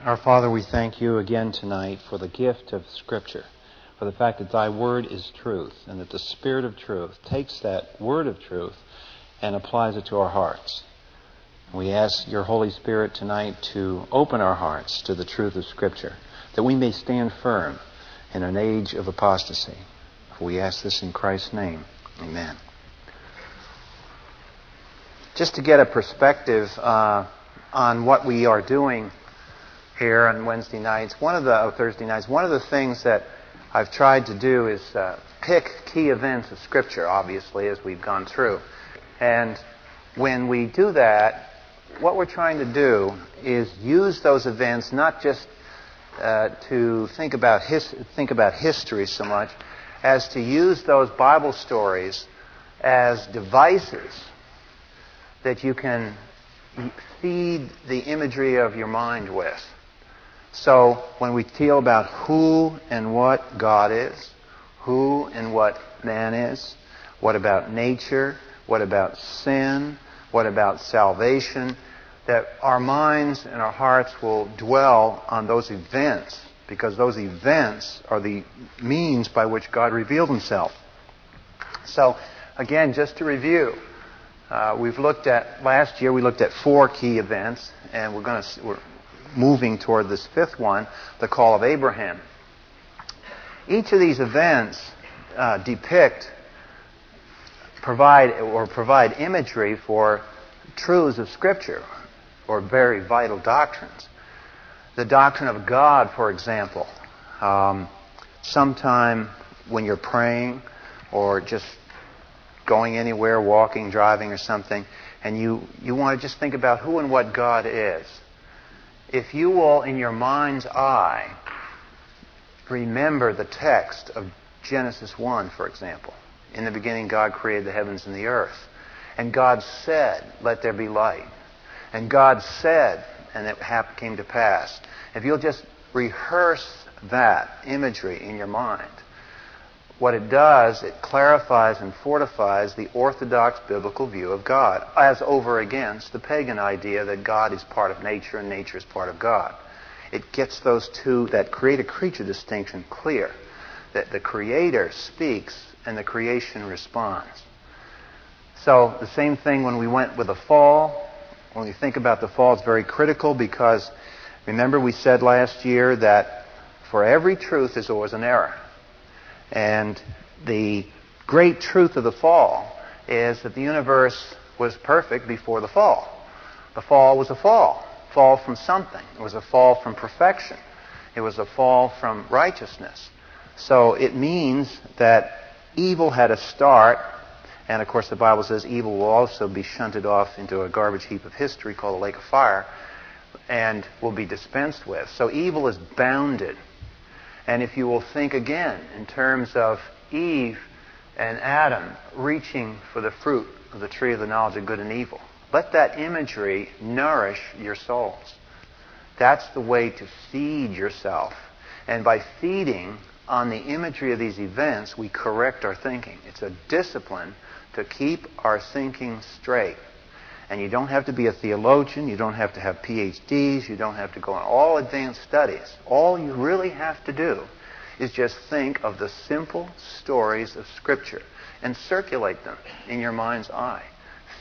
Our Father, we thank you again tonight for the gift of Scripture, for the fact that Thy Word is truth, and that the Spirit of truth takes that Word of truth and applies it to our hearts. We ask your Holy Spirit tonight to open our hearts to the truth of Scripture, that we may stand firm in an age of apostasy. We ask this in Christ's name. Amen. Just to get a perspective uh, on what we are doing here on Wednesday nights, one of the oh, Thursday nights, one of the things that I've tried to do is uh, pick key events of Scripture, obviously, as we've gone through. And when we do that, what we're trying to do is use those events not just uh, to think about his, think about history so much as to use those Bible stories as devices that you can feed the imagery of your mind with. So when we feel about who and what God is, who and what man is, what about nature, what about sin, what about salvation, that our minds and our hearts will dwell on those events because those events are the means by which God revealed himself. So, again, just to review, uh, we've looked at, last year we looked at four key events, and we're going to, we're moving toward this fifth one, the call of Abraham. Each of these events uh, depict, provide, or provide imagery for truths of Scripture or very vital doctrines. The doctrine of God, for example. Um, sometime when you're praying or just going anywhere, walking, driving, or something, and you, you want to just think about who and what God is. If you will, in your mind's eye, remember the text of Genesis 1, for example. In the beginning, God created the heavens and the earth. And God said, Let there be light. And God said, and it came to pass. If you'll just rehearse that imagery in your mind, what it does, it clarifies and fortifies the orthodox biblical view of God, as over against the pagan idea that God is part of nature and nature is part of God. It gets those two, that creator creature distinction clear. That the creator speaks and the creation responds. So, the same thing when we went with the fall, when we think about the fall, it's very critical because remember we said last year that for every truth there's always an error. And the great truth of the fall is that the universe was perfect before the fall. The fall was a fall. Fall from something. It was a fall from perfection. It was a fall from righteousness. So it means that evil had a start and of course, the Bible says evil will also be shunted off into a garbage heap of history called the lake of fire and will be dispensed with. So evil is bounded. And if you will think again in terms of Eve and Adam reaching for the fruit of the tree of the knowledge of good and evil, let that imagery nourish your souls. That's the way to feed yourself. And by feeding on the imagery of these events, we correct our thinking. It's a discipline to keep our thinking straight. And you don't have to be a theologian, you don't have to have PhDs, you don't have to go on all advanced studies. All you really have to do is just think of the simple stories of Scripture and circulate them in your mind's eye.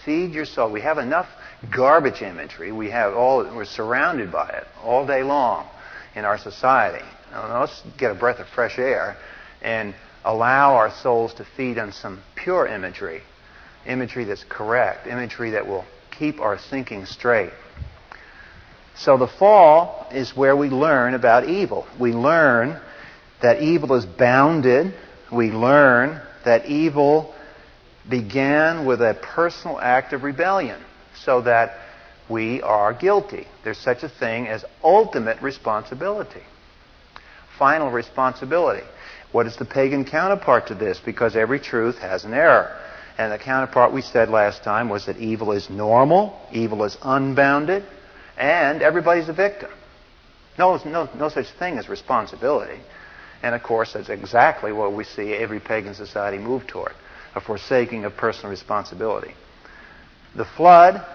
Feed your soul. We have enough garbage imagery. We have all we're surrounded by it all day long in our society. Now, let's get a breath of fresh air and allow our souls to feed on some pure imagery, imagery that's correct, imagery that will keep our thinking straight. So the fall is where we learn about evil. We learn that evil is bounded. We learn that evil began with a personal act of rebellion so that we are guilty. There's such a thing as ultimate responsibility, final responsibility. What is the pagan counterpart to this? Because every truth has an error. And the counterpart we said last time was that evil is normal, evil is unbounded, and everybody's a victim. No, no, no such thing as responsibility. And of course, that's exactly what we see every pagan society move toward a forsaking of personal responsibility. The flood,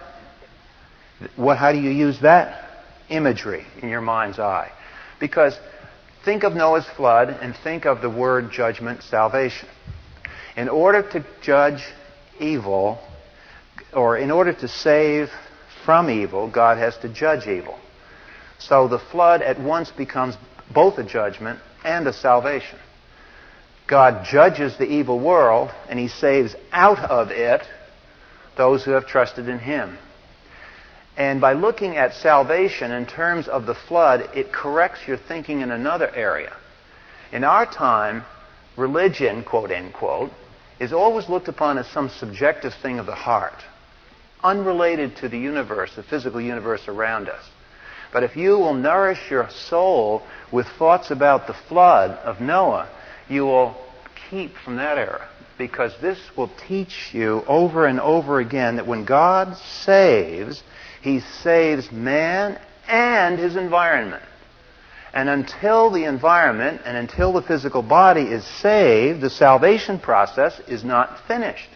what, how do you use that? imagery in your mind's eye. Because think of Noah's flood and think of the word judgment, salvation. In order to judge evil, or in order to save from evil, God has to judge evil. So the flood at once becomes both a judgment and a salvation. God judges the evil world and he saves out of it those who have trusted in him. And by looking at salvation in terms of the flood, it corrects your thinking in another area. In our time, religion, quote unquote, is always looked upon as some subjective thing of the heart, unrelated to the universe, the physical universe around us. But if you will nourish your soul with thoughts about the flood of Noah, you will keep from that error. Because this will teach you over and over again that when God saves, he saves man and his environment. And until the environment and until the physical body is saved, the salvation process is not finished.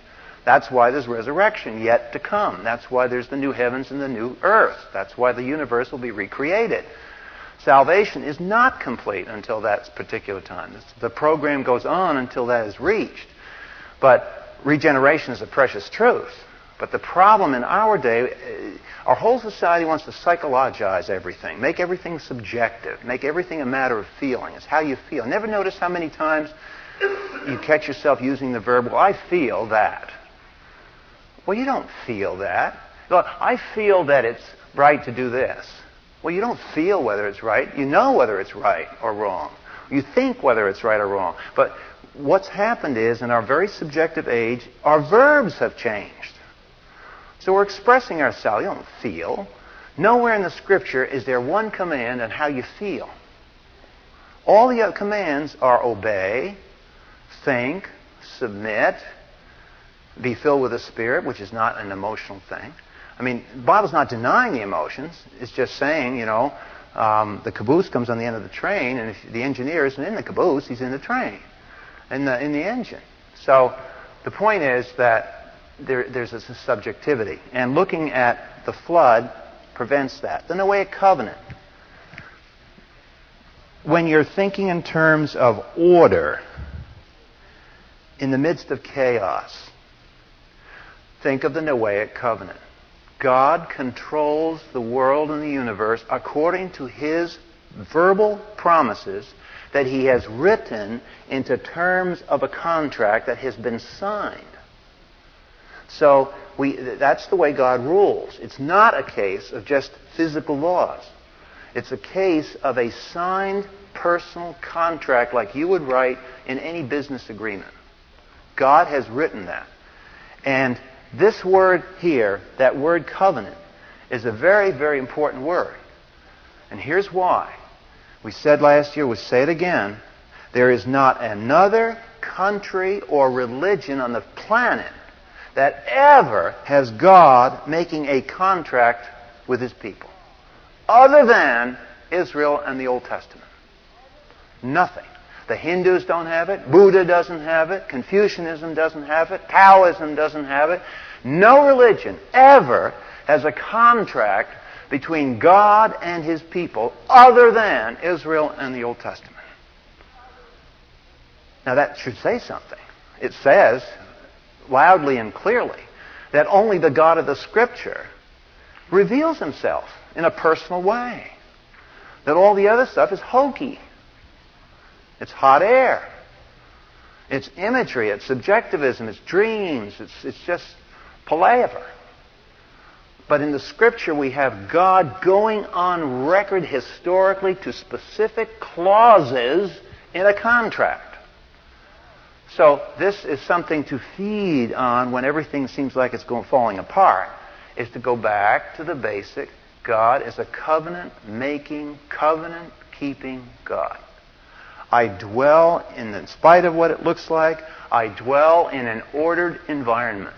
That's why there's resurrection yet to come. That's why there's the new heavens and the new earth. That's why the universe will be recreated. Salvation is not complete until that particular time. The program goes on until that is reached. But regeneration is a precious truth. But the problem in our day, uh, our whole society wants to psychologize everything, make everything subjective, make everything a matter of feeling. It's how you feel. Never notice how many times you catch yourself using the verb, well, I feel that. Well, you don't feel that. Well, I feel that it's right to do this. Well, you don't feel whether it's right. You know whether it's right or wrong. You think whether it's right or wrong. But what's happened is, in our very subjective age, our verbs have changed. So we're expressing ourselves. You don't feel. Nowhere in the scripture is there one command on how you feel. All the other commands are obey, think, submit, be filled with the Spirit, which is not an emotional thing. I mean, the Bible's not denying the emotions. It's just saying, you know, um, the caboose comes on the end of the train, and if the engineer isn't in the caboose, he's in the train, in the in the engine. So the point is that there, there's a subjectivity. And looking at the flood prevents that. The Noahic covenant. When you're thinking in terms of order in the midst of chaos, think of the Noahic covenant. God controls the world and the universe according to his verbal promises that he has written into terms of a contract that has been signed. So we, that's the way God rules. It's not a case of just physical laws. It's a case of a signed personal contract like you would write in any business agreement. God has written that. And this word here, that word covenant, is a very, very important word. And here's why. We said last year, we say it again. There is not another country or religion on the planet that ever has God making a contract with his people, other than Israel and the Old Testament. Nothing. The Hindus don't have it. Buddha doesn't have it. Confucianism doesn't have it. Taoism doesn't have it. No religion ever has a contract between God and his people other than Israel and the Old Testament. Now that should say something. It says loudly and clearly that only the God of the Scripture reveals himself in a personal way. That all the other stuff is hokey. It's hot air. It's imagery. It's subjectivism. It's dreams. It's, it's just palaver. But in the Scripture, we have God going on record historically to specific clauses in a contract. So this is something to feed on when everything seems like it's going falling apart. Is to go back to the basic. God is a covenant making, covenant keeping God. I dwell in, in spite of what it looks like, I dwell in an ordered environment.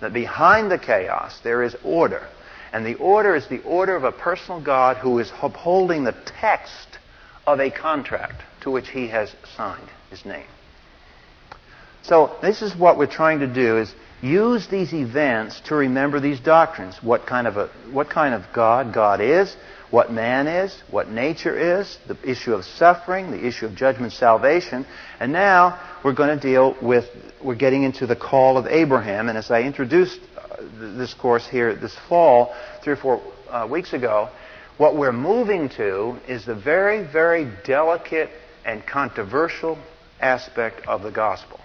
That behind the chaos there is order. And the order is the order of a personal God who is upholding the text of a contract to which he has signed his name. So this is what we're trying to do is use these events to remember these doctrines. What kind of a what kind of God God is, what man is, what nature is, the issue of suffering, the issue of judgment, salvation, and now we're going to deal with we're getting into the call of Abraham. And as I introduced uh, this course here this fall, three or four uh, weeks ago, what we're moving to is the very, very delicate and controversial aspect of the gospel.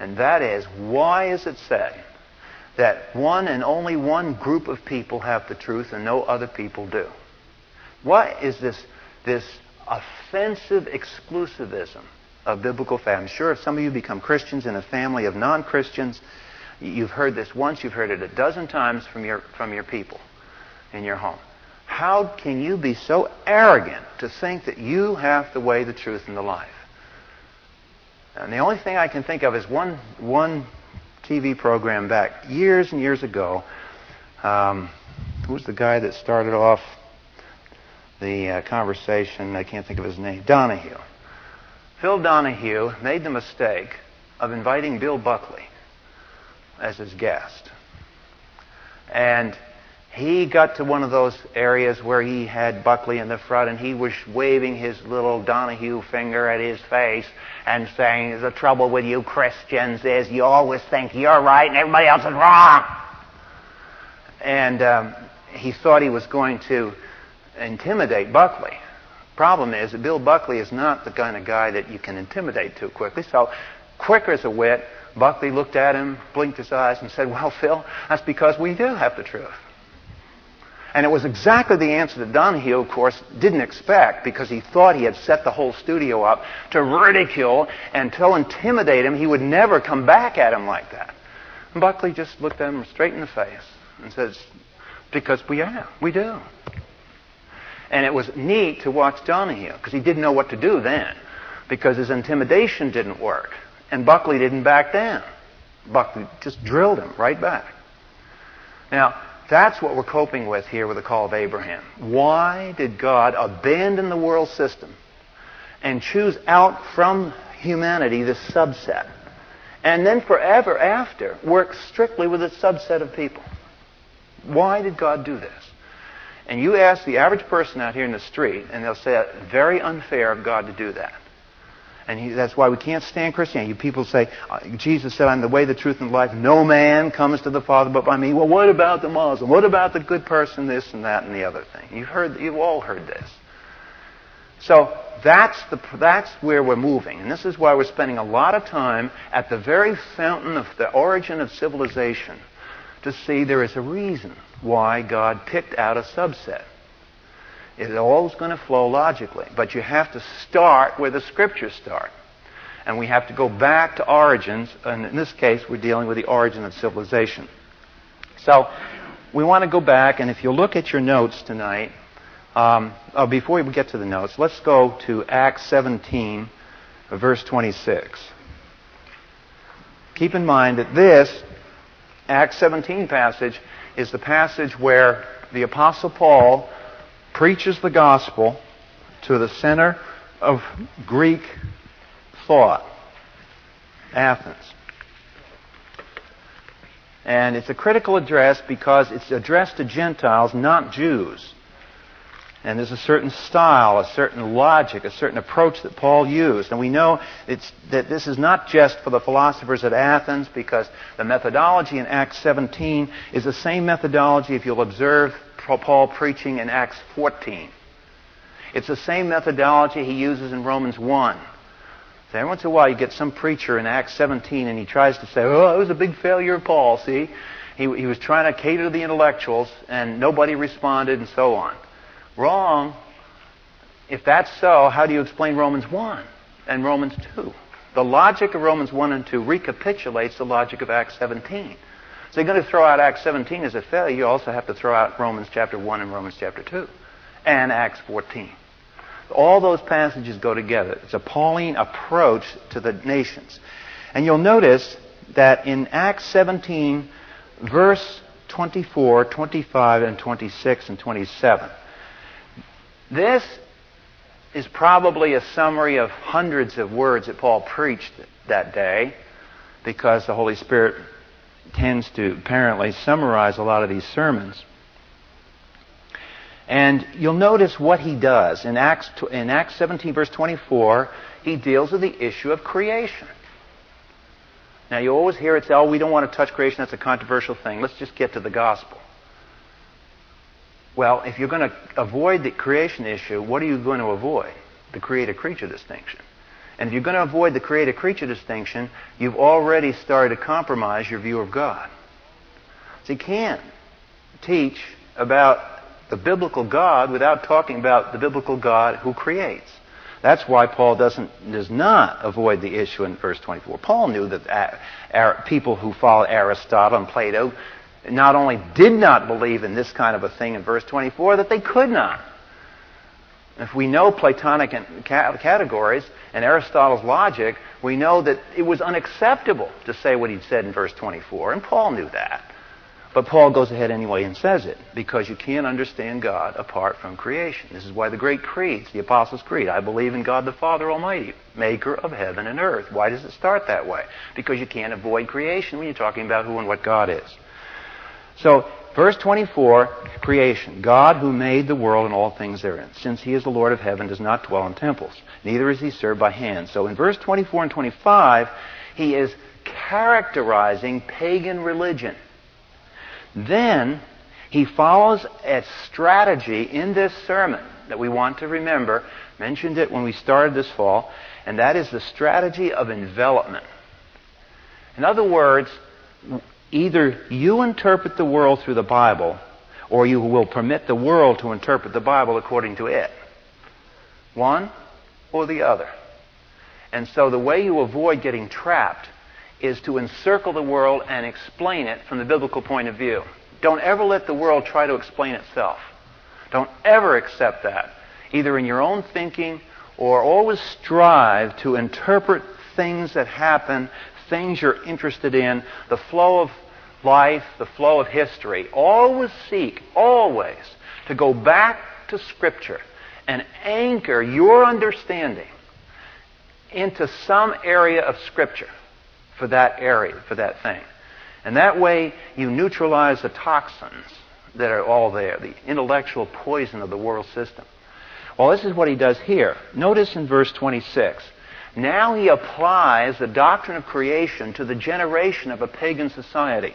And that is, why is it said that one and only one group of people have the truth and no other people do? What is this, this offensive exclusivism of biblical faith? I'm sure if some of you become Christians in a family of non Christians, you've heard this once, you've heard it a dozen times from your, from your people in your home. How can you be so arrogant to think that you have the way, the truth, and the life? And the only thing I can think of is one, one TV program back years and years ago. Um, who was the guy that started off the uh, conversation? I can't think of his name. Donahue. Phil Donahue made the mistake of inviting Bill Buckley as his guest. And he got to one of those areas where he had Buckley in the front and he was waving his little Donahue finger at his face and saying, The trouble with you Christians is you always think you're right and everybody else is wrong. And um, he thought he was going to intimidate Buckley. Problem is that Bill Buckley is not the kind of guy that you can intimidate too quickly. So, quicker as a wit, Buckley looked at him, blinked his eyes, and said, Well, Phil, that's because we do have the truth. And it was exactly the answer that Donahue, of course, didn't expect because he thought he had set the whole studio up to ridicule and to intimidate him. He would never come back at him like that. And Buckley just looked at him straight in the face and says, Because we are. We do. And it was neat to watch Donahue because he didn't know what to do then because his intimidation didn't work. And Buckley didn't back down. Buckley just drilled him right back. Now, that's what we're coping with here with the call of Abraham. Why did God abandon the world system and choose out from humanity this subset? And then forever after work strictly with a subset of people. Why did God do this? And you ask the average person out here in the street, and they'll say very unfair of God to do that. And he, that's why we can't stand Christianity. People say, uh, Jesus said, I'm the way, the truth, and the life. No man comes to the Father but by me. Well, what about the Muslim? What about the good person, this and that and the other thing? You've heard, you've all heard this. So that's, the, that's where we're moving. And this is why we're spending a lot of time at the very fountain of the origin of civilization to see there is a reason why God picked out a subset. It's always going to flow logically. But you have to start where the scriptures start. And we have to go back to origins. And in this case, we're dealing with the origin of civilization. So we want to go back, and if you look at your notes tonight, um, oh, before we get to the notes, let's go to Acts 17, verse 26. Keep in mind that this Acts 17 passage is the passage where the Apostle Paul preaches the gospel to the center of Greek thought, Athens. And it's a critical address because it's addressed to Gentiles, not Jews. And there's a certain style, a certain logic, a certain approach that Paul used. And we know that this is not just for the philosophers at Athens because the methodology in Acts 17 is the same methodology if you'll observe Paul preaching in Acts 14. It's the same methodology he uses in Romans 1. So every once in a while you get some preacher in Acts 17 and he tries to say, oh, it was a big failure of Paul, see? He, he was trying to cater to the intellectuals and nobody responded and so on. Wrong. If that's so, how do you explain Romans 1 and Romans 2? The logic of Romans 1 and 2 recapitulates the logic of Acts 17. So you're going to throw out Acts 17 as a failure. You also have to throw out Romans chapter 1 and Romans chapter 2 and Acts 14. All those passages go together. It's a Pauline approach to the nations. And you'll notice that in Acts 17, verse 24, 25, and 26 and 27, this is probably a summary of hundreds of words that Paul preached that day because the Holy Spirit tends to apparently summarize a lot of these sermons. And you'll notice what he does. In Acts, in Acts 17, verse 24, he deals with the issue of creation. Now, you always hear it say, oh, we don't want to touch creation, that's a controversial thing. Let's just get to the gospel. Well, if you're going to avoid the creation issue, what are you going to avoid? The creator creature distinction. And if you're going to avoid the creator creature distinction, you've already started to compromise your view of God. So you can't teach about the biblical God without talking about the biblical God who creates. That's why Paul doesn't does not avoid the issue in verse 24. Paul knew that people who followed Aristotle and Plato not only did not believe in this kind of a thing in verse 24, that they could not. If we know Platonic categories and Aristotle's logic, we know that it was unacceptable to say what he'd said in verse 24, and Paul knew that. But Paul goes ahead anyway and says it, because you can't understand God apart from creation. This is why the great creeds, the Apostles' Creed, I believe in God the Father Almighty, maker of heaven and earth. Why does it start that way? Because you can't avoid creation when you're talking about who and what God is. So, verse 24, creation. God who made the world and all things therein. Since he is the Lord of heaven, does not dwell in temples, neither is he served by hands. So in verse 24 and 25, he is characterizing pagan religion. Then he follows a strategy in this sermon that we want to remember, mentioned it when we started this fall, and that is the strategy of envelopment. In other words, either you interpret the world through the Bible, or you will permit the world to interpret the Bible according to it. One or the other. And so the way you avoid getting trapped is to encircle the world and explain it from the biblical point of view. Don't ever let the world try to explain itself. Don't ever accept that, either in your own thinking or always strive to interpret things that happen, things you're interested in, the flow of life, the flow of history. Always seek, always, to go back to Scripture and anchor your understanding into some area of Scripture for that area, for that thing. And that way you neutralize the toxins that are all there, the intellectual poison of the world system. Well, this is what he does here. Notice in verse 26. Now he applies the doctrine of creation to the generation of a pagan society.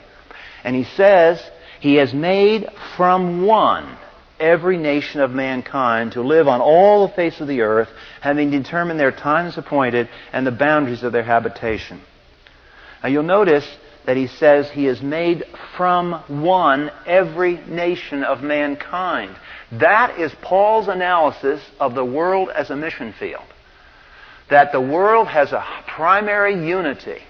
And he says, He has made from one every nation of mankind to live on all the face of the earth, having determined their times appointed and the boundaries of their habitation. Now you'll notice that he says he has made from one every nation of mankind. That is Paul's analysis of the world as a mission field. That the world has a primary unity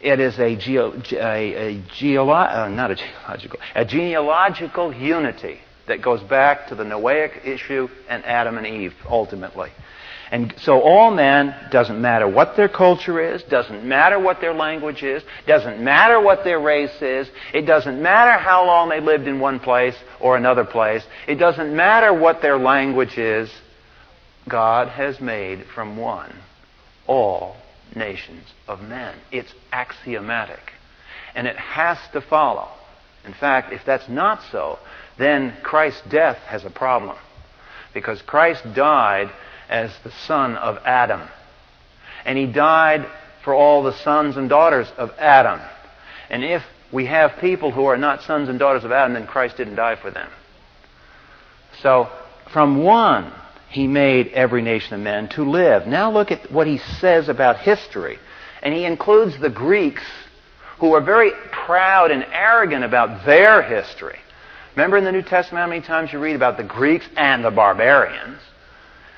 it is a, geo, a, a uh, not a geological, a genealogical unity that goes back to the Noahic issue and Adam and Eve ultimately. And so all men, doesn't matter what their culture is, doesn't matter what their language is, doesn't matter what their race is, it doesn't matter how long they lived in one place or another place, it doesn't matter what their language is, God has made from one all nations of men. It's axiomatic. And it has to follow. In fact, if that's not so, then Christ's death has a problem. Because Christ died as the son of Adam. And he died for all the sons and daughters of Adam. And if we have people who are not sons and daughters of Adam, then Christ didn't die for them. So, from one he made every nation of men to live. Now look at what he says about history. And he includes the Greeks who are very proud and arrogant about their history. Remember in the New Testament how many times you read about the Greeks and the barbarians?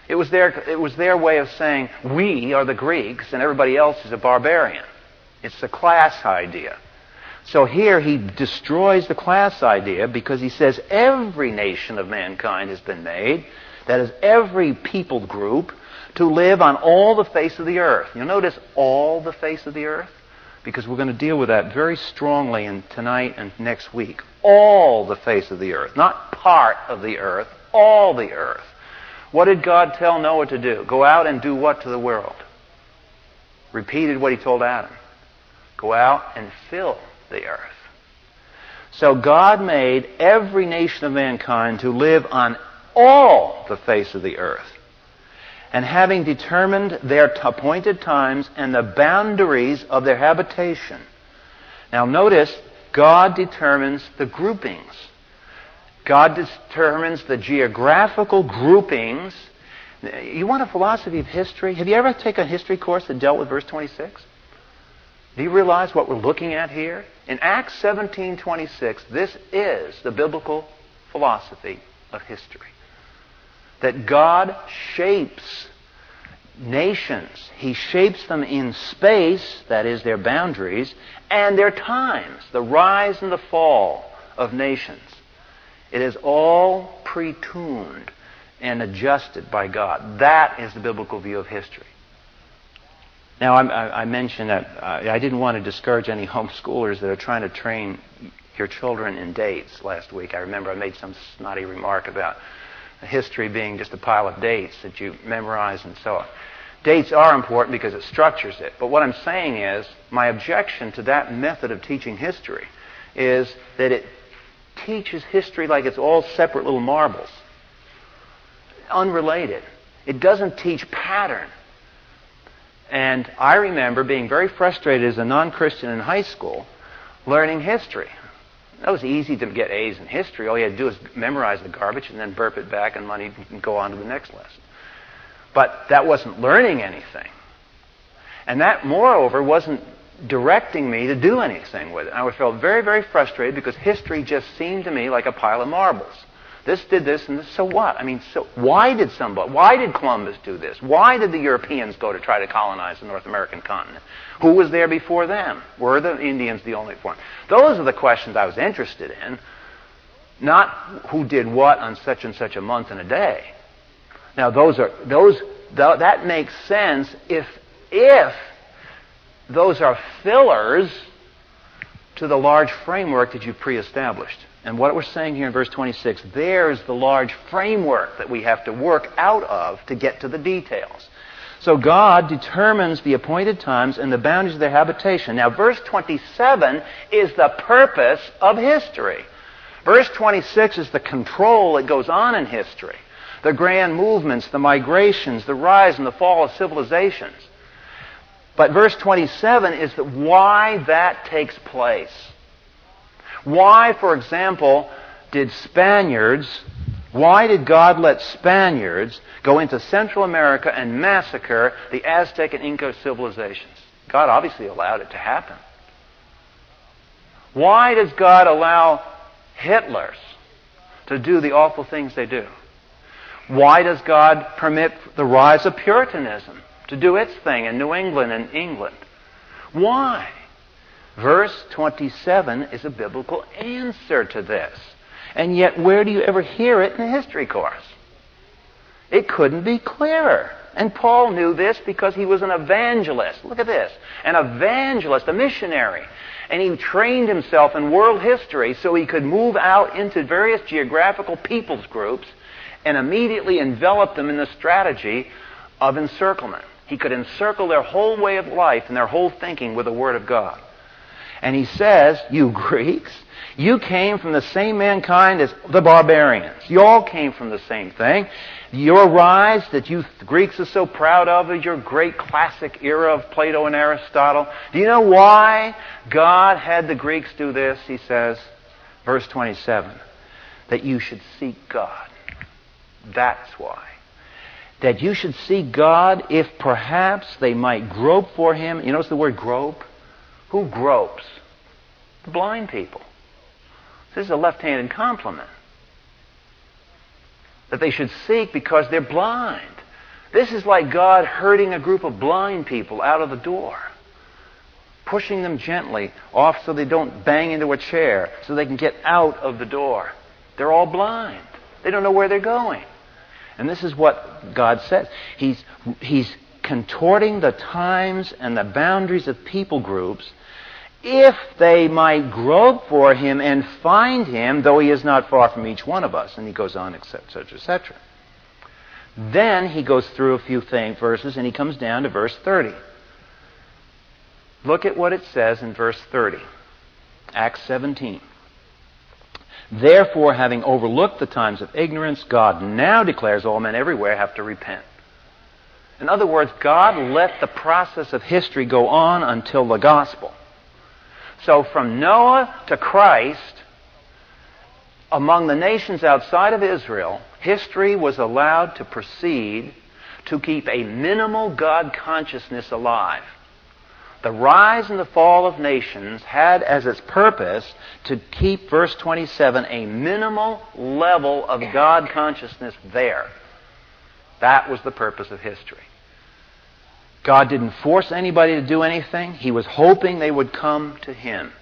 It was their, it was their way of saying, we are the Greeks and everybody else is a barbarian. It's the class idea. So here he destroys the class idea because he says every nation of mankind has been made that is every people group, to live on all the face of the earth. You'll notice all the face of the earth, because we're going to deal with that very strongly in tonight and next week. All the face of the earth, not part of the earth, all the earth. What did God tell Noah to do? Go out and do what to the world? Repeated what he told Adam. Go out and fill the earth. So God made every nation of mankind to live on all the face of the earth. And having determined their appointed times and the boundaries of their habitation. Now notice, God determines the groupings. God determines the geographical groupings. You want a philosophy of history? Have you ever taken a history course that dealt with verse 26? Do you realize what we're looking at here? In Acts 17:26, this is the biblical philosophy of history. That God shapes nations. He shapes them in space, that is their boundaries, and their times, the rise and the fall of nations. It is all pre-tuned and adjusted by God. That is the biblical view of history. Now, I, I mentioned that uh, I didn't want to discourage any homeschoolers that are trying to train your children in dates last week. I remember I made some snotty remark about history being just a pile of dates that you memorize and so on. Dates are important because it structures it. But what I'm saying is, my objection to that method of teaching history is that it teaches history like it's all separate little marbles, unrelated. It doesn't teach pattern. And I remember being very frustrated as a non Christian in high school learning history. That was easy to get A's in history. All you had to do was memorize the garbage and then burp it back and money and go on to the next lesson. But that wasn't learning anything. And that, moreover, wasn't directing me to do anything with it. And I felt very, very frustrated because history just seemed to me like a pile of marbles. This did this and this. So what? I mean, so why did somebody, why did Columbus do this? Why did the Europeans go to try to colonize the North American continent? Who was there before them? Were the Indians the only one? Those are the questions I was interested in, not who did what on such and such a month and a day. Now, those are those that makes sense if if those are fillers to the large framework that you pre-established. And what we're saying here in verse 26, there's the large framework that we have to work out of to get to the details. So God determines the appointed times and the boundaries of their habitation. Now, verse 27 is the purpose of history. Verse 26 is the control that goes on in history. The grand movements, the migrations, the rise and the fall of civilizations. But verse 27 is the, why that takes place. Why, for example, did Spaniards, why did God let Spaniards go into Central America and massacre the Aztec and Inca civilizations? God obviously allowed it to happen. Why does God allow Hitlers to do the awful things they do? Why does God permit the rise of Puritanism to do its thing in New England and England? Why? Verse 27 is a biblical answer to this. And yet, where do you ever hear it in a history course? It couldn't be clearer. And Paul knew this because he was an evangelist. Look at this. An evangelist, a missionary. And he trained himself in world history so he could move out into various geographical peoples groups and immediately envelop them in the strategy of encirclement. He could encircle their whole way of life and their whole thinking with the Word of God. And he says, You Greeks, you came from the same mankind as the barbarians. You all came from the same thing. Your rise that you Greeks are so proud of is your great classic era of Plato and Aristotle. Do you know why God had the Greeks do this? He says, verse 27, that you should seek God. That's why. That you should seek God if perhaps they might grope for Him. You notice the word grope? Who gropes? The blind people. This is a left handed compliment. That they should seek because they're blind. This is like God herding a group of blind people out of the door, pushing them gently off so they don't bang into a chair, so they can get out of the door. They're all blind. They don't know where they're going. And this is what God says. He's, he's contorting the times and the boundaries of people groups if they might grope for him and find him, though he is not far from each one of us. And he goes on, etc., etc. etc. Then he goes through a few thing, verses and he comes down to verse 30. Look at what it says in verse 30. Acts 17. Therefore, having overlooked the times of ignorance, God now declares all men everywhere have to repent. In other words, God let the process of history go on until the gospel. So from Noah to Christ, among the nations outside of Israel, history was allowed to proceed to keep a minimal God consciousness alive. The rise and the fall of nations had as its purpose to keep, verse 27, a minimal level of God consciousness there. That was the purpose of history. God didn't force anybody to do anything. He was hoping they would come to Him.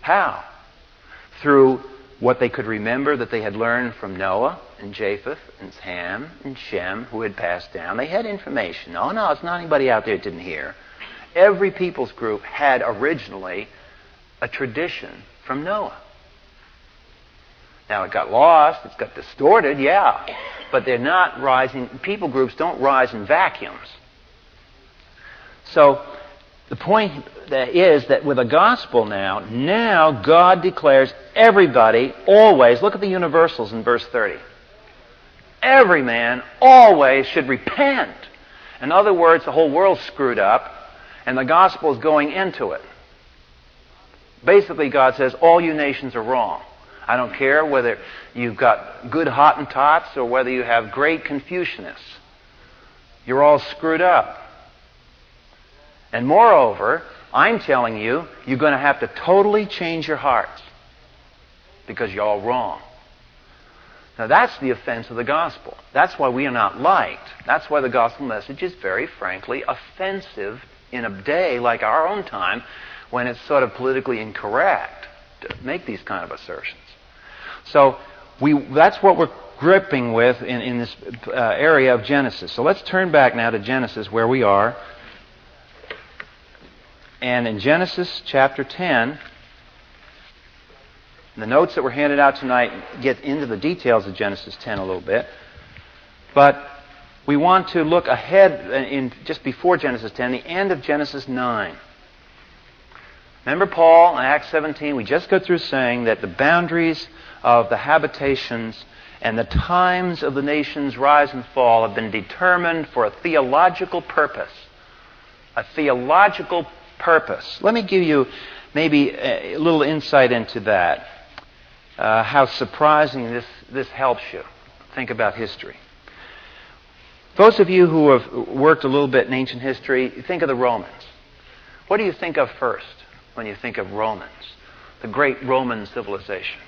How? Through what they could remember that they had learned from Noah and Japheth and Ham and Shem, who had passed down. They had information. Oh, no, it's not anybody out there that didn't hear. Every people's group had originally a tradition from Noah. Now, it got lost, it's got distorted, yeah, but they're not rising. People groups don't rise in vacuums. So, the point is that with the gospel now, now God declares everybody always, look at the universals in verse 30. Every man always should repent. In other words, the whole world's screwed up, and the gospel is going into it. Basically, God says, all you nations are wrong. I don't care whether you've got good Hottentots or whether you have great Confucianists. You're all screwed up. And moreover, I'm telling you, you're going to have to totally change your hearts because you're all wrong. Now, that's the offense of the gospel. That's why we are not liked. That's why the gospel message is very frankly offensive in a day like our own time when it's sort of politically incorrect to make these kind of assertions. So, we, that's what we're gripping with in, in this uh, area of Genesis. So let's turn back now to Genesis where we are. And in Genesis chapter 10, the notes that were handed out tonight get into the details of Genesis 10 a little bit. But we want to look ahead in just before Genesis 10, the end of Genesis 9. Remember Paul in Acts 17? We just go through saying that the boundaries of the habitations and the times of the nation's rise and fall have been determined for a theological purpose. A theological purpose. Let me give you maybe a little insight into that. Uh, how surprising this, this helps you think about history. Those of you who have worked a little bit in ancient history, think of the Romans. What do you think of first when you think of Romans? The great Roman civilization.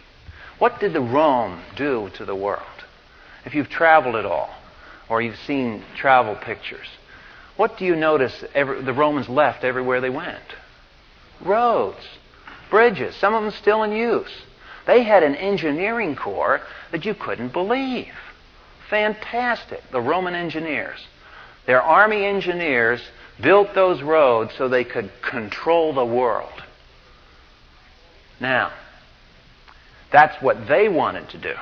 What did the Rome do to the world? If you've traveled at all, or you've seen travel pictures, what do you notice every, the Romans left everywhere they went? Roads, bridges, some of them still in use. They had an engineering corps that you couldn't believe. Fantastic. The Roman engineers. Their army engineers built those roads so they could control the world. Now, that's what they wanted to do.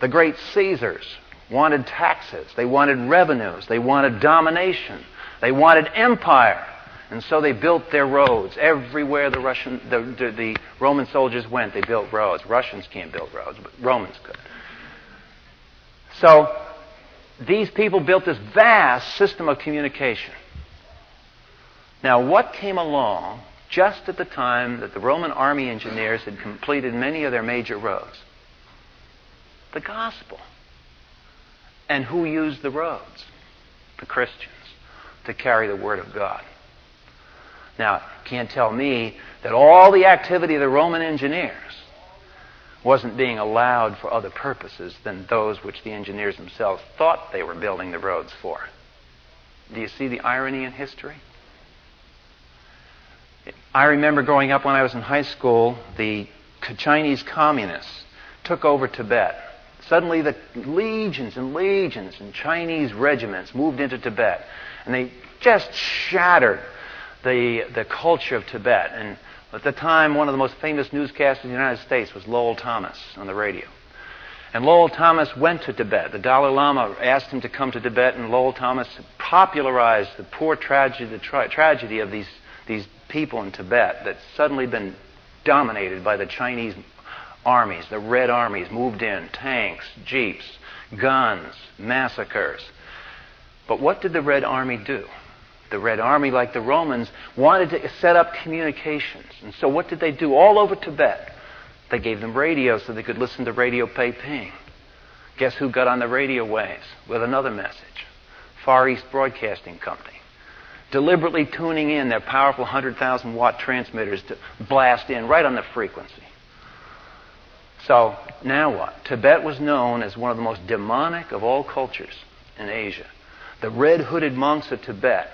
The great Caesars wanted taxes. They wanted revenues. They wanted domination. They wanted empire. And so they built their roads. Everywhere the Russian, the, the, the, Roman soldiers went, they built roads. Russians can't build roads, but Romans could. So these people built this vast system of communication. Now, what came along just at the time that the Roman army engineers had completed many of their major roads? The gospel. And who used the roads? The Christians to carry the Word of God. Now, can't tell me that all the activity of the Roman engineers wasn't being allowed for other purposes than those which the engineers themselves thought they were building the roads for. Do you see the irony in history? I remember growing up when I was in high school, the Chinese communists took over Tibet. Suddenly, the legions and legions and Chinese regiments moved into Tibet, and they just shattered the, the culture of Tibet. And at the time, one of the most famous newscasters in the United States was Lowell Thomas on the radio. And Lowell Thomas went to Tibet. The Dalai Lama asked him to come to Tibet, and Lowell Thomas popularized the poor tragedy, the tra- tragedy of these, these people in Tibet that's suddenly been dominated by the Chinese armies. The Red Armies moved in, tanks, jeeps, guns, massacres. But what did the Red Army do? The Red Army, like the Romans, wanted to set up communications. And so what did they do all over Tibet? They gave them radios so they could listen to Radio Peiping. Guess who got on the radio waves with another message? Far East Broadcasting Company. Deliberately tuning in their powerful 100,000 watt transmitters to blast in right on the frequency. So, now what? Tibet was known as one of the most demonic of all cultures in Asia. The red hooded monks of Tibet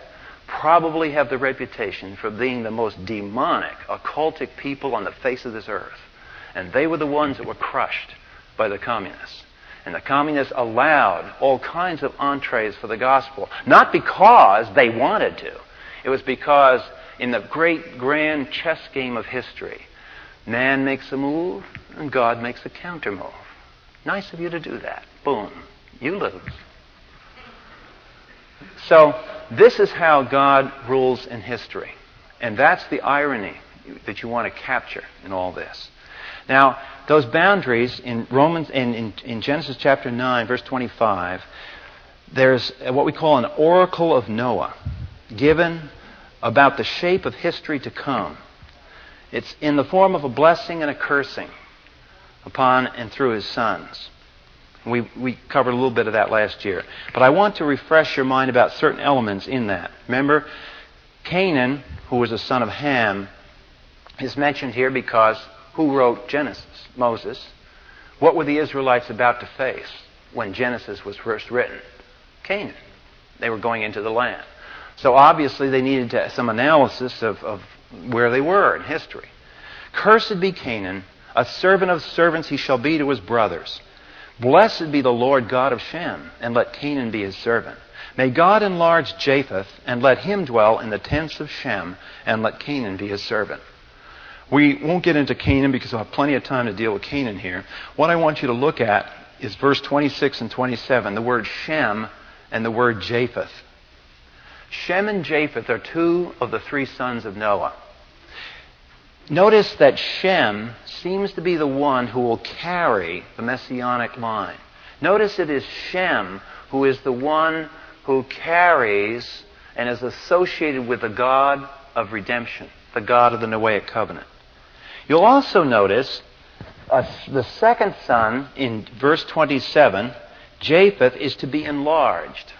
probably have the reputation for being the most demonic, occultic people on the face of this earth. And they were the ones that were crushed by the communists. And the communists allowed all kinds of entrees for the gospel. Not because they wanted to, it was because in the great grand chess game of history, man makes a move and God makes a counter move. Nice of you to do that. Boom. You lose. So, this is how God rules in history. And that's the irony that you want to capture in all this. Now, those boundaries in Romans in, in, in, Genesis chapter 9, verse 25, there's what we call an oracle of Noah given about the shape of history to come. It's in the form of a blessing and a cursing upon and through his sons. We, we covered a little bit of that last year. But I want to refresh your mind about certain elements in that. Remember, Canaan, who was a son of Ham, is mentioned here because who wrote Genesis? Moses. What were the Israelites about to face when Genesis was first written? Canaan. They were going into the land. So obviously they needed some analysis of, of where they were in history. Cursed be Canaan, a servant of servants he shall be to his brothers. Blessed be the Lord God of Shem, and let Canaan be his servant. May God enlarge Japheth, and let him dwell in the tents of Shem, and let Canaan be his servant. We won't get into Canaan because we'll have plenty of time to deal with Canaan here. What I want you to look at is verse 26 and 27, the word Shem and the word Japheth. Shem and Japheth are two of the three sons of Noah. Notice that Shem seems to be the one who will carry the messianic line. Notice it is Shem who is the one who carries and is associated with the God of redemption, the God of the Noahic covenant. You'll also notice uh, the second son in verse 27, Japheth, is to be enlarged.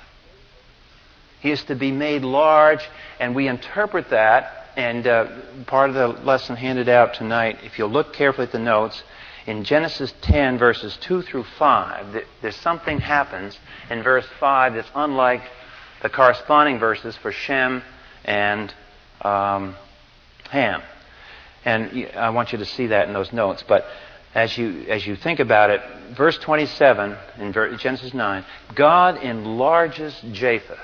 He is to be made large, and we interpret that and uh, part of the lesson handed out tonight, if you'll look carefully at the notes, in Genesis 10, verses 2 through 5, there's something happens in verse 5 that's unlike the corresponding verses for Shem and um, Ham. And I want you to see that in those notes. But as you, as you think about it, verse 27 in Genesis 9, God enlarges Japheth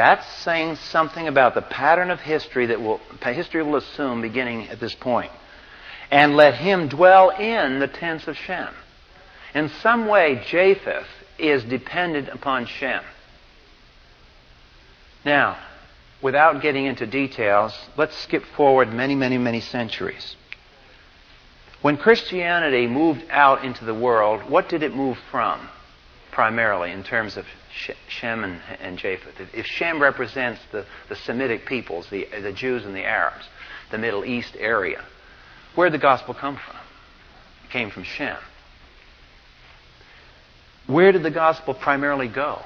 that's saying something about the pattern of history that will, history will assume beginning at this point. And let him dwell in the tents of Shem. In some way, Japheth is dependent upon Shem. Now, without getting into details, let's skip forward many, many, many centuries. When Christianity moved out into the world, what did it move from primarily in terms of Shem and, and Japheth. If, Shem represents the, the Semitic peoples, the, the Jews and the Arabs, the Middle East area, where did the gospel come from? It came from Shem. Where did the gospel primarily go?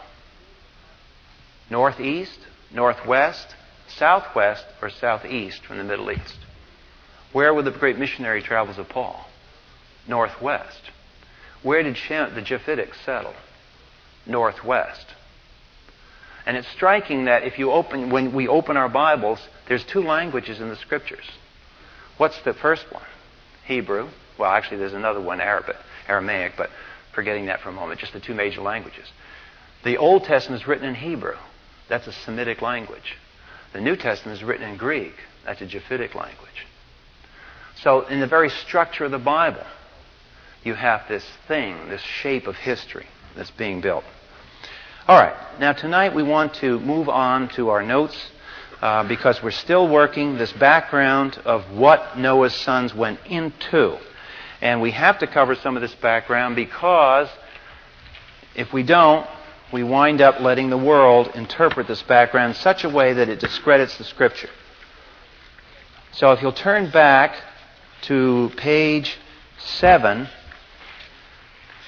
Northeast, northwest, southwest, or southeast from the Middle East? Where were the great missionary travels of Paul? Northwest. Where did Shem, the Japhetics settle? Northwest. And it's striking that if you open, when we open our Bibles, there's two languages in the scriptures. What's the first one? Hebrew. Well, actually, there's another one, Arabic, Aramaic, but forgetting that for a moment, just the two major languages. The Old Testament is written in Hebrew. That's a Semitic language. The New Testament is written in Greek. That's a Japhetic language. So, in the very structure of the Bible, you have this thing, this shape of history that's being built. All right, now tonight we want to move on to our notes uh, because we're still working this background of what Noah's sons went into. And we have to cover some of this background because if we don't, we wind up letting the world interpret this background in such a way that it discredits the Scripture. So if you'll turn back to page 7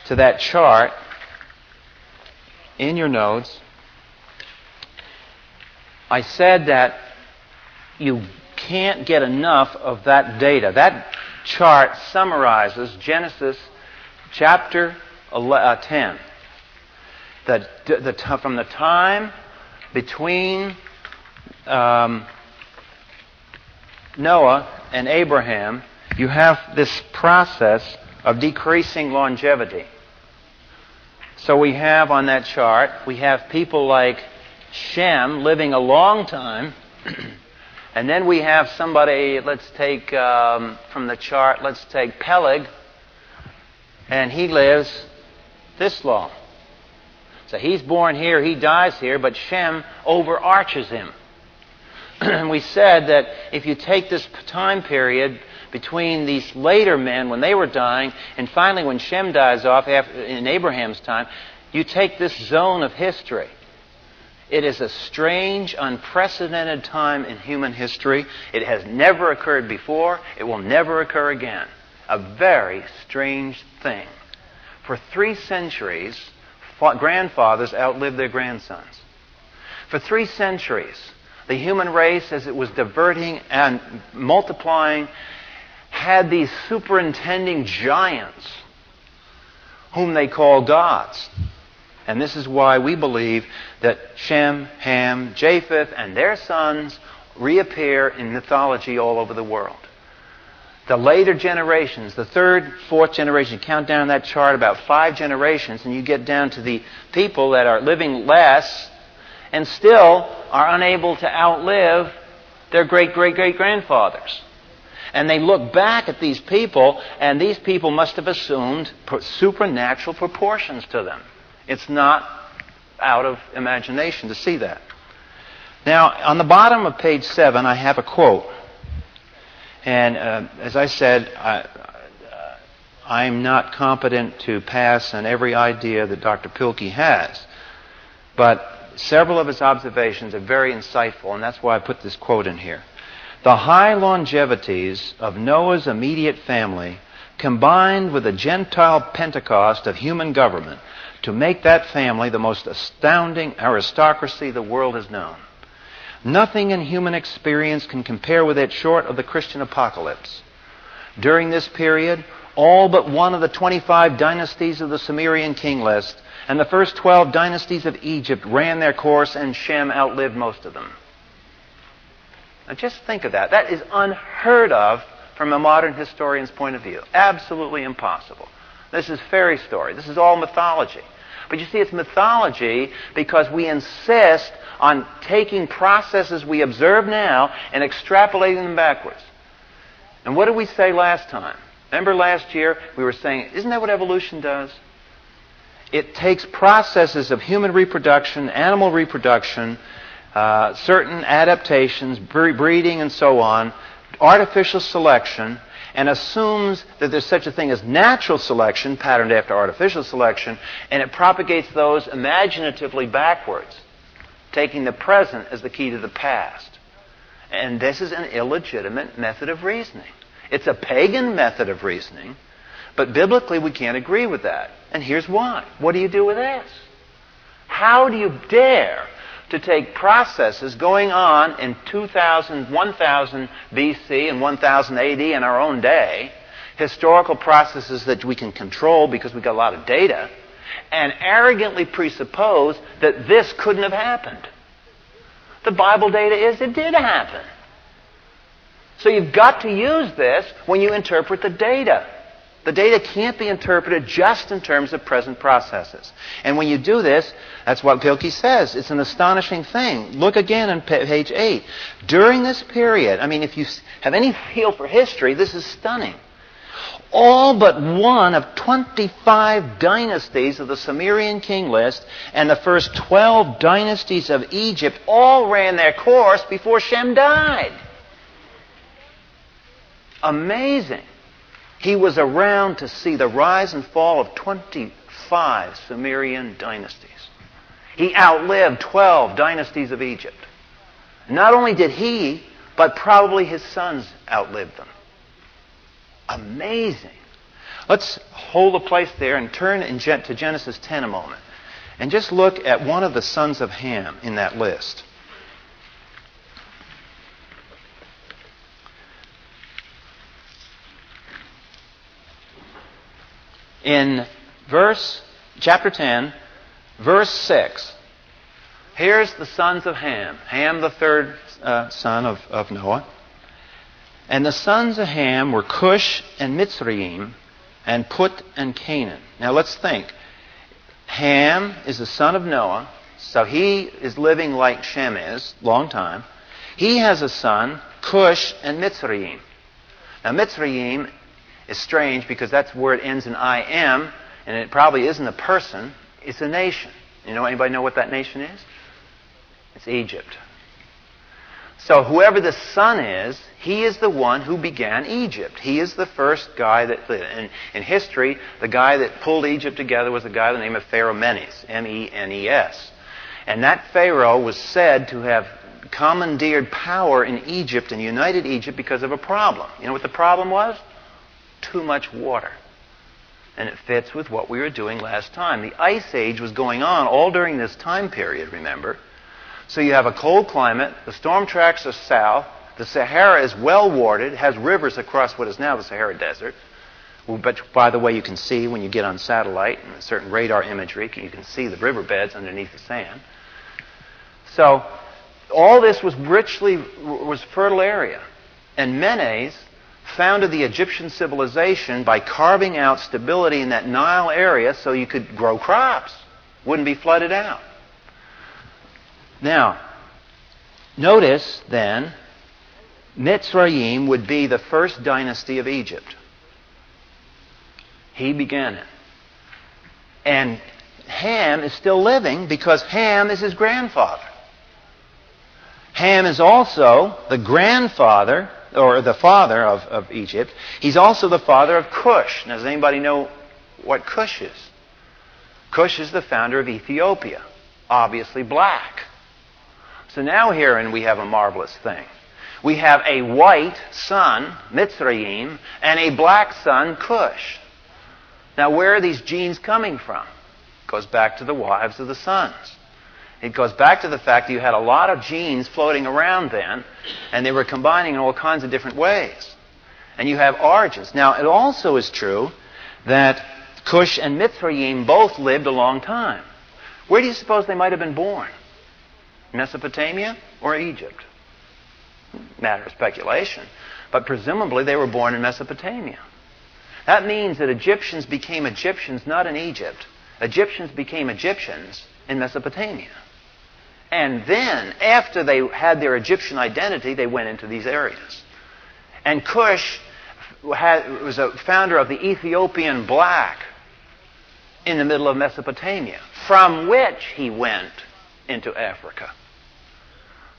to that chart in your notes, I said that you can't get enough of that data. That chart summarizes Genesis chapter uh, 10. The, the, from the time between um, Noah and Abraham, you have this process of decreasing longevity. So we have on that chart, we have people like Shem living a long time. and then we have somebody, let's take um, from the chart, let's take Peleg, and he lives this long. So he's born here, he dies here, but Shem overarches him. and we said that if you take this time period between these later men when they were dying, and finally when Shem dies off in Abraham's time, you take this zone of history. It is a strange, unprecedented time in human history. It has never occurred before. It will never occur again. A very strange thing. For three centuries, grandfathers outlived their grandsons. For three centuries, the human race, as it was diverting and multiplying, had these superintending giants whom they call gods. And this is why we believe that Shem, Ham, Japheth, and their sons reappear in mythology all over the world. The later generations, the third, fourth generation, count down that chart about five generations, and you get down to the people that are living less and still are unable to outlive their great great great grandfathers. And they look back at these people, and these people must have assumed supernatural proportions to them. It's not out of imagination to see that. Now, on the bottom of page 7, I have a quote. And uh, as I said, I, I'm not competent to pass on every idea that Dr. Pilkey has. But several of his observations are very insightful, and that's why I put this quote in here. The high longevities of Noah's immediate family combined with the Gentile Pentecost of human government to make that family the most astounding aristocracy the world has known. Nothing in human experience can compare with it short of the Christian apocalypse. During this period, all but one of the 25 dynasties of the Sumerian king list and the first 12 dynasties of Egypt ran their course, and Shem outlived most of them. Now just think of that. That is unheard of from a modern historian's point of view. Absolutely impossible. This is fairy story. This is all mythology. But you see, it's mythology because we insist on taking processes we observe now and extrapolating them backwards. And what did we say last time? Remember last year we were saying, isn't that what evolution does? It takes processes of human reproduction, animal reproduction, uh, certain adaptations, breeding, and so on, artificial selection, and assumes that there's such a thing as natural selection, patterned after artificial selection, and it propagates those imaginatively backwards, taking the present as the key to the past. And this is an illegitimate method of reasoning. It's a pagan method of reasoning, but biblically we can't agree with that. And here's why. What do you do with this? How do you dare to take processes going on in 2000, 1000 BC and 1000 AD in our own day, historical processes that we can control because we've got a lot of data, and arrogantly presuppose that this couldn't have happened. The Bible data is it did happen. So you've got to use this when you interpret the data. The data can't be interpreted just in terms of present processes. And when you do this, that's what Pilkey says. It's an astonishing thing. Look again on page 8. During this period, I mean, if you have any feel for history, this is stunning. All but one of 25 dynasties of the Sumerian king list and the first 12 dynasties of Egypt all ran their course before Shem died. Amazing. He was around to see the rise and fall of 25 Sumerian dynasties. He outlived 12 dynasties of Egypt. Not only did he, but probably his sons outlived them. Amazing. Let's hold a place there and turn to Genesis 10 a moment. And just look at one of the sons of Ham in that list. In verse, chapter 10, verse 6, here's the sons of Ham. Ham, the third uh, son of, of Noah. And the sons of Ham were Cush and Mitzrayim and Put and Canaan. Now let's think. Ham is the son of Noah, so he is living like Shem is, long time. He has a son, Cush and Mitzrayim. Now Mitzrayim is strange because that's where it ends in I am, and it probably isn't a person, it's a nation. You know anybody know what that nation is? It's Egypt. So whoever the son is, he is the one who began Egypt. He is the first guy that, in, in history, the guy that pulled Egypt together was a guy by the name of Pharaoh Menes, M-E-N-E-S. And that Pharaoh was said to have commandeered power in Egypt and united Egypt because of a problem. You know what the problem was? Too much water. And it fits with what we were doing last time. The Ice Age was going on all during this time period, remember? So you have a cold climate, the storm tracks are south, the Sahara is well watered, has rivers across what is now the Sahara Desert, which, by the way, you can see when you get on satellite and certain radar imagery. You can see the riverbeds underneath the sand. So all this was richly was fertile area, and Menes founded the Egyptian civilization by carving out stability in that Nile area so you could grow crops, wouldn't be flooded out. Now, notice then Mitzrayim would be the first dynasty of Egypt. He began it. And Ham is still living because Ham is his grandfather. Ham is also the grandfather, or the father of, of Egypt. He's also the father of Cush. Now, does anybody know what Cush is? Cush is the founder of Ethiopia, obviously black. So now here and we have a marvelous thing we have a white son, Mitzrayim, and a black son, Cush. Now, where are these genes coming from? It goes back to the wives of the sons. It goes back to the fact that you had a lot of genes floating around then, and they were combining in all kinds of different ways. And you have origins. Now, it also is true that Cush and Mitzrayim both lived a long time. Where do you suppose they might have been born? Mesopotamia or Egypt? matter of speculation, but presumably they were born in Mesopotamia. That means that Egyptians became Egyptians not in Egypt. Egyptians became Egyptians in Mesopotamia. And then, after they had their Egyptian identity, they went into these areas. And Cush had, was a founder of the Ethiopian black in the middle of Mesopotamia, from which he went into Africa.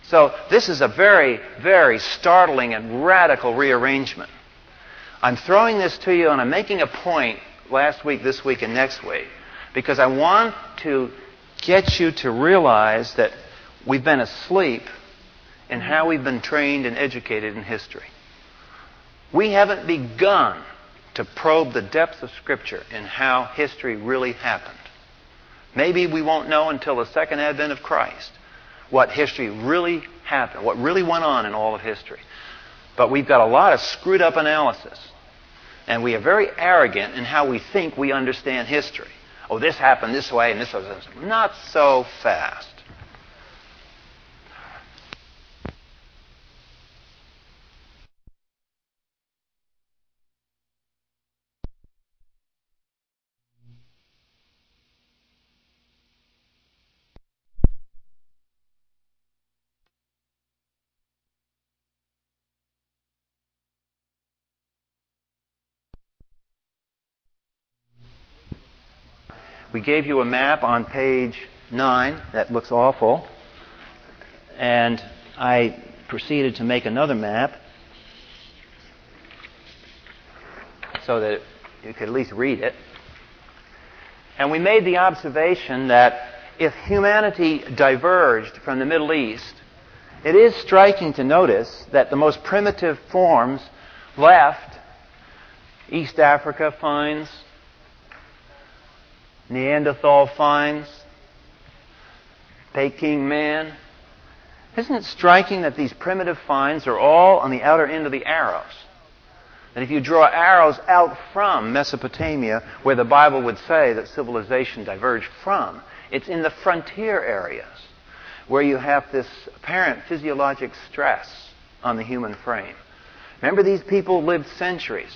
So this is a very, very startling and radical rearrangement. I'm throwing this to you and I'm making a point last week, this week, and next week because I want to get you to realize that we've been asleep in how we've been trained and educated in history. We haven't begun to probe the depths of Scripture in how history really happened. Maybe we won't know until the second advent of Christ what history really happened, what really went on in all of history. But we've got a lot of screwed up analysis. And we are very arrogant in how we think we understand history. Oh, this happened this way and this was. Not so fast. We gave you a map on page 9 that looks awful. And I proceeded to make another map so that you could at least read it. And we made the observation that if humanity diverged from the Middle East, it is striking to notice that the most primitive forms left East Africa finds, Neanderthal finds, Peking man. Isn't it striking that these primitive finds are all on the outer end of the arrows? That if you draw arrows out from Mesopotamia, where the Bible would say that civilization diverged from, it's in the frontier areas where you have this apparent physiologic stress on the human frame. Remember, these people lived centuries.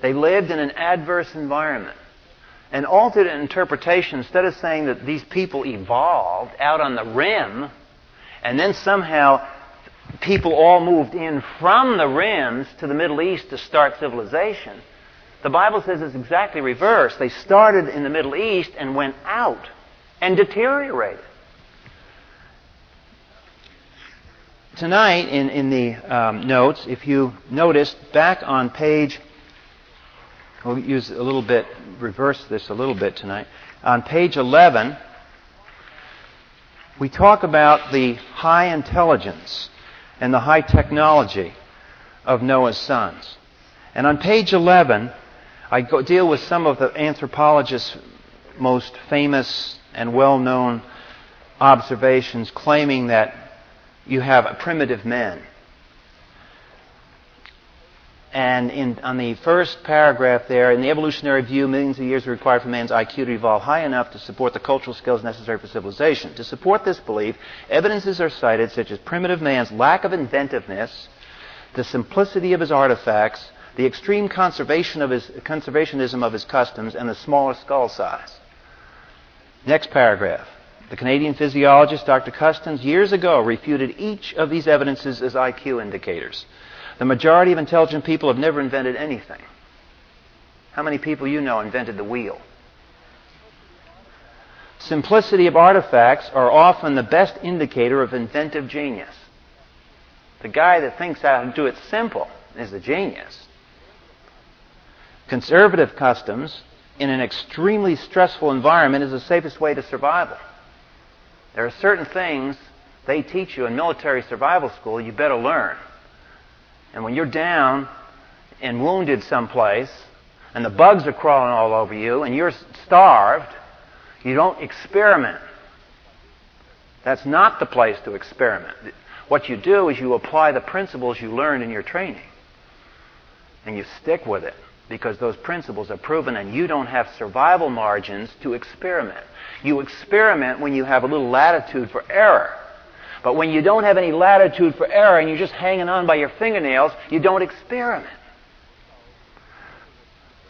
They lived in an adverse environment. An alternate interpretation, instead of saying that these people evolved out on the rim, and then somehow people all moved in from the rims to the Middle East to start civilization, the Bible says it's exactly reversed. They started in the Middle East and went out and deteriorated. Tonight, in, in the um, notes, if you notice, back on page, we'll use a little bit, reverse this a little bit tonight. On page 11, we talk about the high intelligence and the high technology of Noah's sons. And on page 11, I go, deal with some of the anthropologists' most famous and well known observations claiming that you have primitive men. And in, on the first paragraph there, in the evolutionary view, millions of years are required for man's IQ to evolve high enough to support the cultural skills necessary for civilization. To support this belief, evidences are cited such as primitive man's lack of inventiveness, the simplicity of his artifacts, the extreme conservation of his, conservationism of his customs, and the smaller skull size. Next paragraph. The Canadian physiologist Dr. Custance years ago refuted each of these evidences as IQ indicators. The majority of intelligent people have never invented anything. How many people you know invented the wheel? Simplicity of artifacts are often the best indicator of inventive genius. The guy that thinks how to do it simple is the genius. Conservative customs in an extremely stressful environment is the safest way to survival. There are certain things they teach you in military survival school you better learn. And when you're down and wounded someplace, and the bugs are crawling all over you, and you're starved, you don't experiment. That's not the place to experiment. What you do is you apply the principles you learned in your training. And you stick with it because those principles are proven and you don't have survival margins to experiment. You experiment when you have a little latitude for error. But when you don't have any latitude for error and you're just hanging on by your fingernails, you don't experiment.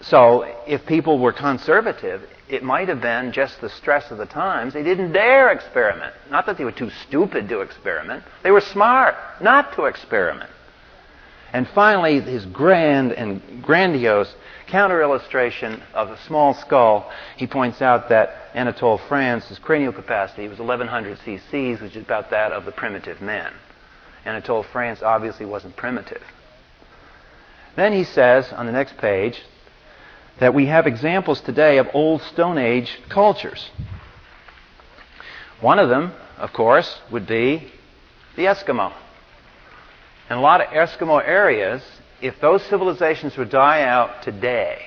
So, if people were conservative, it might have been just the stress of the times. They didn't dare experiment. Not that they were too stupid to experiment, they were smart not to experiment. And finally, his grand and grandiose counter illustration of a small skull, he points out that Anatole France's cranial capacity was 1100 cc's, which is about that of the primitive man. Anatole France obviously wasn't primitive. Then he says on the next page that we have examples today of old Stone Age cultures. One of them, of course, would be the Eskimo. In a lot of Eskimo areas, if those civilizations would die out today,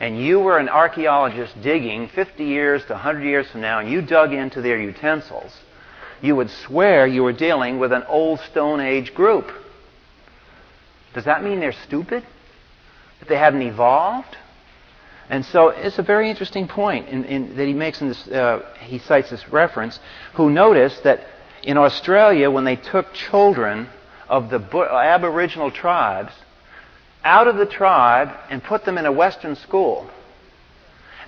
and you were an archaeologist digging 50 years to 100 years from now, and you dug into their utensils, you would swear you were dealing with an old Stone Age group. Does that mean they're stupid? That they haven't evolved? And so it's a very interesting point in, in, that he makes in this, uh, he cites this reference, who noticed that in Australia, when they took children of the Aboriginal tribes out of the tribe and put them in a Western school.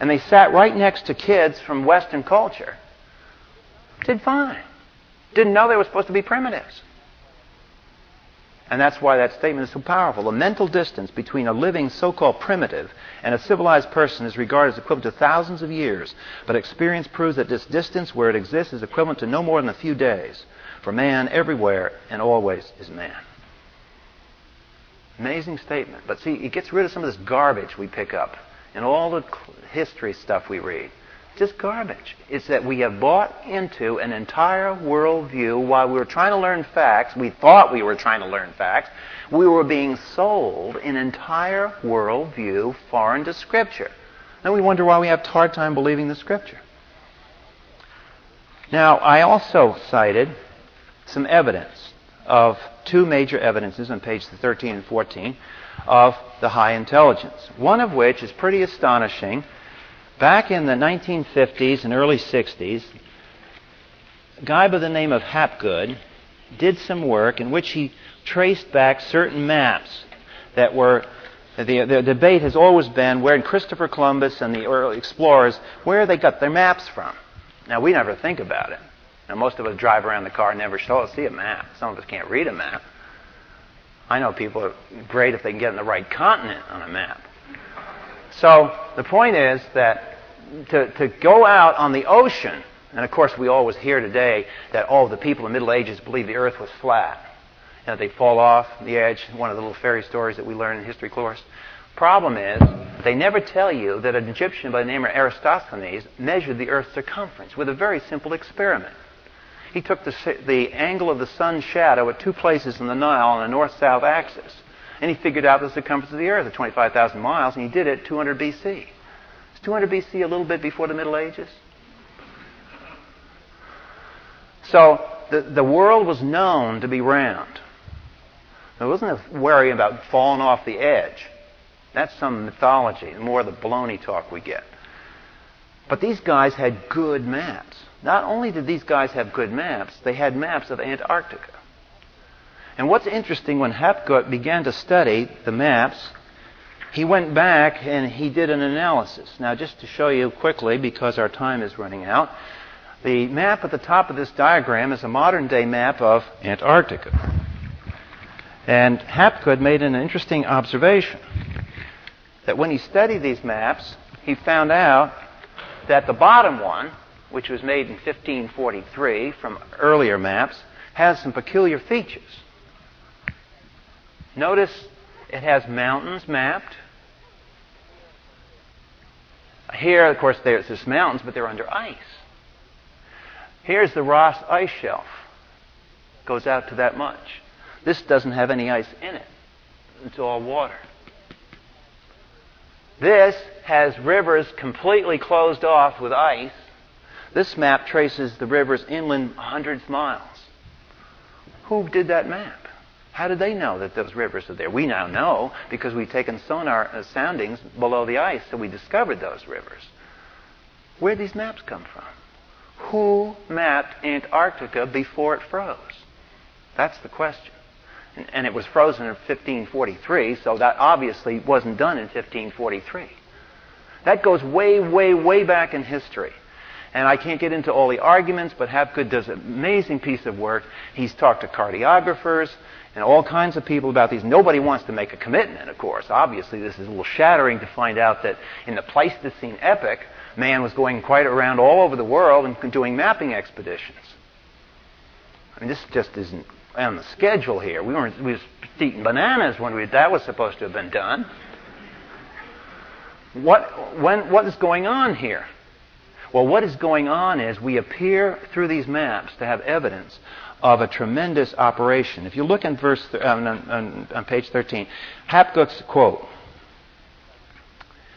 And they sat right next to kids from Western culture. Did fine. Didn't know they were supposed to be primitives. And that's why that statement is so powerful. The mental distance between a living so called primitive and a civilized person is regarded as equivalent to thousands of years, but experience proves that this distance, where it exists, is equivalent to no more than a few days. For man everywhere and always is man. Amazing statement. But see, it gets rid of some of this garbage we pick up and all the history stuff we read. Just garbage. It's that we have bought into an entire worldview while we were trying to learn facts. We thought we were trying to learn facts. We were being sold an entire worldview foreign to Scripture. And we wonder why we have a hard time believing the Scripture. Now, I also cited some evidence of two major evidences on pages 13 and 14 of the high intelligence. One of which is pretty astonishing. Back in the 1950s and early 60s, a guy by the name of Hapgood did some work in which he traced back certain maps that were the, the, debate has always been where Christopher Columbus and the early explorers, where they got their maps from. Now, we never think about it. Now, most of us drive around the car and never show, oh, see a map. Some of us can't read a map. I know people are great if they can get in the right continent on a map. So the point is that to, to go out on the ocean, and of course we always hear today that all the people in the Middle Ages believed the earth was flat. And that they fall off the edge, one of the little fairy stories that we learn in history course. Problem is, they never tell you that an Egyptian by the name of Eratosthenes measured the Earth's circumference with a very simple experiment. He took the, the angle of the sun's shadow at two places in the Nile on the north south axis. And he figured out the circumference of the Earth at 25,000 miles, and he did it 200 BC. Is 200 BC a little bit before the Middle Ages? So the, the world was known to be round. There wasn't a worry about falling off the edge. That's some mythology, more of the baloney talk we get. But these guys had good maps. Not only did these guys have good maps, they had maps of Antarctica. And what's interesting, when Hapgood began to study the maps, he went back and he did an analysis. Now, just to show you quickly, because our time is running out, the map at the top of this diagram is a modern day map of Antarctica. And Hapgood made an interesting observation that when he studied these maps, he found out that the bottom one, which was made in 1543 from earlier maps, has some peculiar features. Notice it has mountains mapped. Here, of course, there's just mountains, but they're under ice. Here's the Ross ice shelf. Goes out to that much. This doesn't have any ice in it. It's all water. This has rivers completely closed off with ice this map traces the rivers inland hundreds of miles. Who did that map? How did they know that those rivers are there? We now know because we've taken sonar uh, soundings below the ice, so we discovered those rivers. Where did these maps come from? Who mapped Antarctica before it froze? That's the question. And, and it was frozen in 1543, so that obviously wasn't done in 1543. That goes way, way, way back in history. And I can't get into all the arguments, but Hapgood does an amazing piece of work. He's talked to cartographers and all kinds of people about these. Nobody wants to make a commitment, of course. Obviously, this is a little shattering to find out that in the Pleistocene epoch, man was going quite around all over the world and doing mapping expeditions. I mean, this just isn't on the schedule here. We weren't we eating bananas when we, that was supposed to have been done. What, when, what is going on here? Well, what is going on is we appear through these maps to have evidence of a tremendous operation. If you look in verse th- um, on, on, on page 13, Hapgood's quote.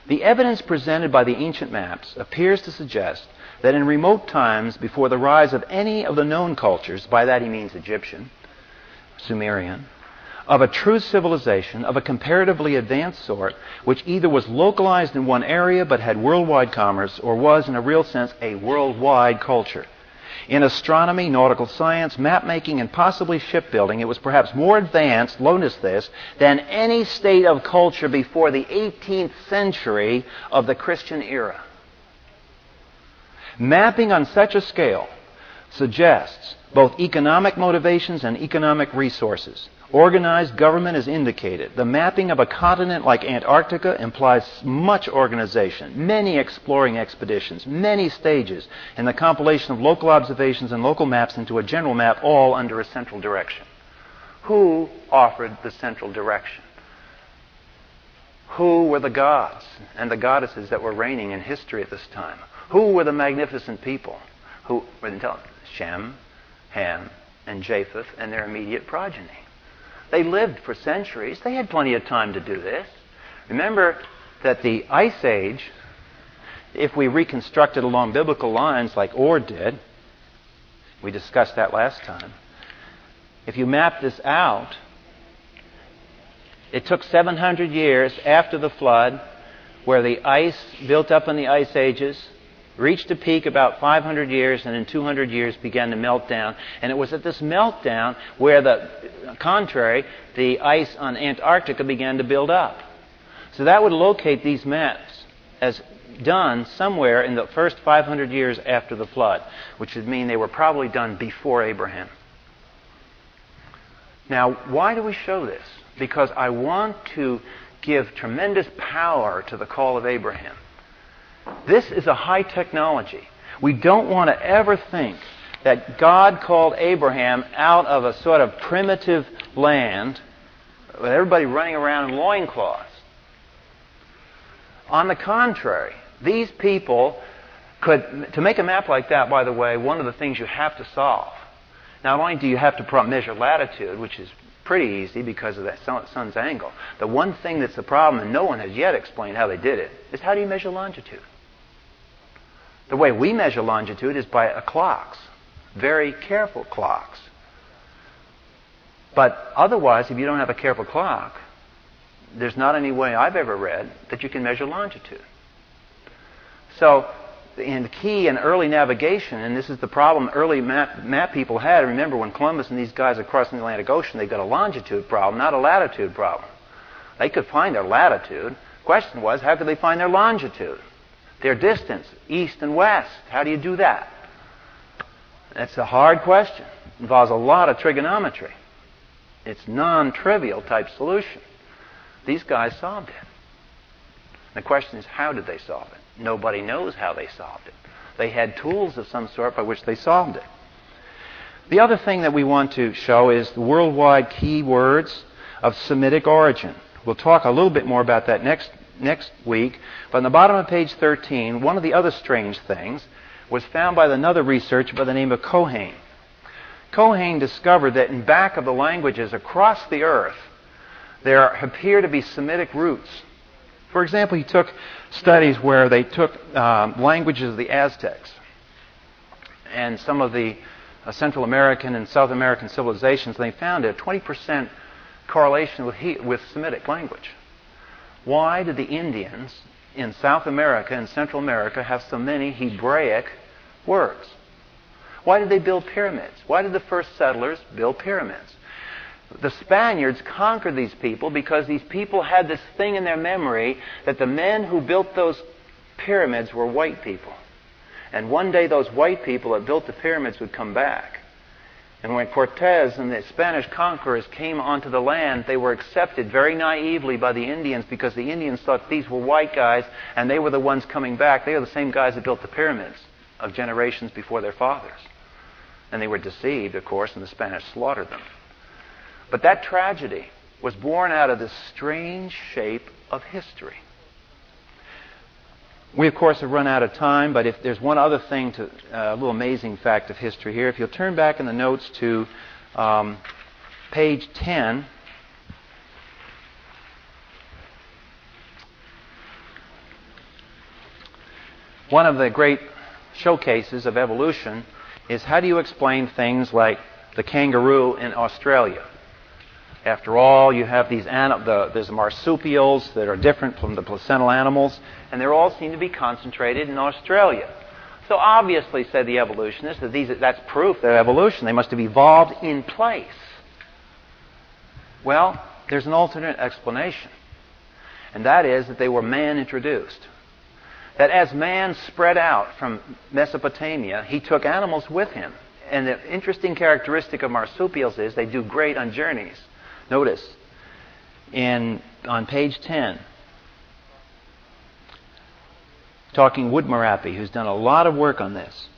The evidence presented by the ancient maps appears to suggest that in remote times before the rise of any of the known cultures, by that he means Egyptian, Sumerian, of a true civilization of a comparatively advanced sort, which either was localized in one area but had worldwide commerce, or was, in a real sense, a worldwide culture. In astronomy, nautical science, mapmaking, and possibly shipbuilding, it was perhaps more advanced, notice this, than any state of culture before the 18th century of the Christian era. Mapping on such a scale suggests both economic motivations and economic resources. Organized government is indicated. The mapping of a continent like Antarctica implies much organization, many exploring expeditions, many stages, and the compilation of local observations and local maps into a general map, all under a central direction. Who offered the central direction? Who were the gods and the goddesses that were reigning in history at this time? Who were the magnificent people who were intelligent? Shem, Ham, and Japheth and their immediate progeny. They lived for centuries. They had plenty of time to do this. Remember that the Ice Age, if we reconstructed along biblical lines like Oard did, we discussed that last time. If you map this out, it took 700 years after the flood, where the ice built up in the ice ages reached a peak about 500 years and in 200 years began to melt down. And it was at this meltdown where the contrary, the ice on Antarctica began to build up. So that would locate these maps as done somewhere in the first 500 years after the flood, which would mean they were probably done before Abraham. Now, why do we show this? Because I want to give tremendous power to the call of Abraham. This is a high technology. We don't want to ever think that God called Abraham out of a sort of primitive land with everybody running around in loincloths. On the contrary, these people could, to make a map like that, by the way, one of the things you have to solve. Not only do you have to measure latitude, which is pretty easy because of that sun's angle, the one thing that's the problem, and no one has yet explained how they did it, is how do you measure longitude? The way we measure longitude is by clocks, very careful clocks. But otherwise, if you don't have a careful clock, there's not any way I've ever read that you can measure longitude. So, in the key in early navigation, and this is the problem early map, map people had. Remember, when Columbus and these guys are crossing the Atlantic Ocean, they've got a longitude problem, not a latitude problem. They could find their latitude. Question was, how could they find their longitude? Their distance, east and west. How do you do that? That's a hard question. It involves a lot of trigonometry. It's non-trivial type solution. These guys solved it. The question is, how did they solve it? Nobody knows how they solved it. They had tools of some sort by which they solved it. The other thing that we want to show is the worldwide key words of Semitic origin. We'll talk a little bit more about that next next week. But on the bottom of page 13, one of the other strange things was found by another researcher by the name of Cohane. Cohane discovered that in back of the languages across the earth, there appear to be Semitic roots. For example, he took studies where they took um, languages of the Aztecs and some of the uh, Central American and South American civilizations, and they found a 20% correlation with, he, with Semitic language. Why did the Indians in South America and Central America have so many Hebraic words? Why did they build pyramids? Why did the first settlers build pyramids? The Spaniards conquered these people because these people had this thing in their memory that the men who built those pyramids were white people. And one day those white people that built the pyramids would come back. And when Cortez and the Spanish conquerors came onto the land, they were accepted very naively by the Indians because the Indians thought these were white guys and they were the ones coming back. They were the same guys that built the pyramids of generations before their fathers. And they were deceived, of course, and the Spanish slaughtered them. But that tragedy was born out of this strange shape of history. We, of course, have run out of time, but if there's one other thing to, uh, a little amazing fact of history here, if you'll turn back in the notes to um, page 10, one of the great showcases of evolution is how do you explain things like the kangaroo in Australia? After all, you have these the, there's marsupials that are different from the placental animals, and they all seem to be concentrated in Australia. So obviously, said the evolutionists, that these, that's proof that evolution. They must have evolved in place. Well, there's an alternate explanation, and that is that they were man introduced. That as man spread out from Mesopotamia, he took animals with him and the interesting characteristic of marsupials is they do great on journeys. Notice in on page 10, talking Woodmorappe, who's done a lot of work on this.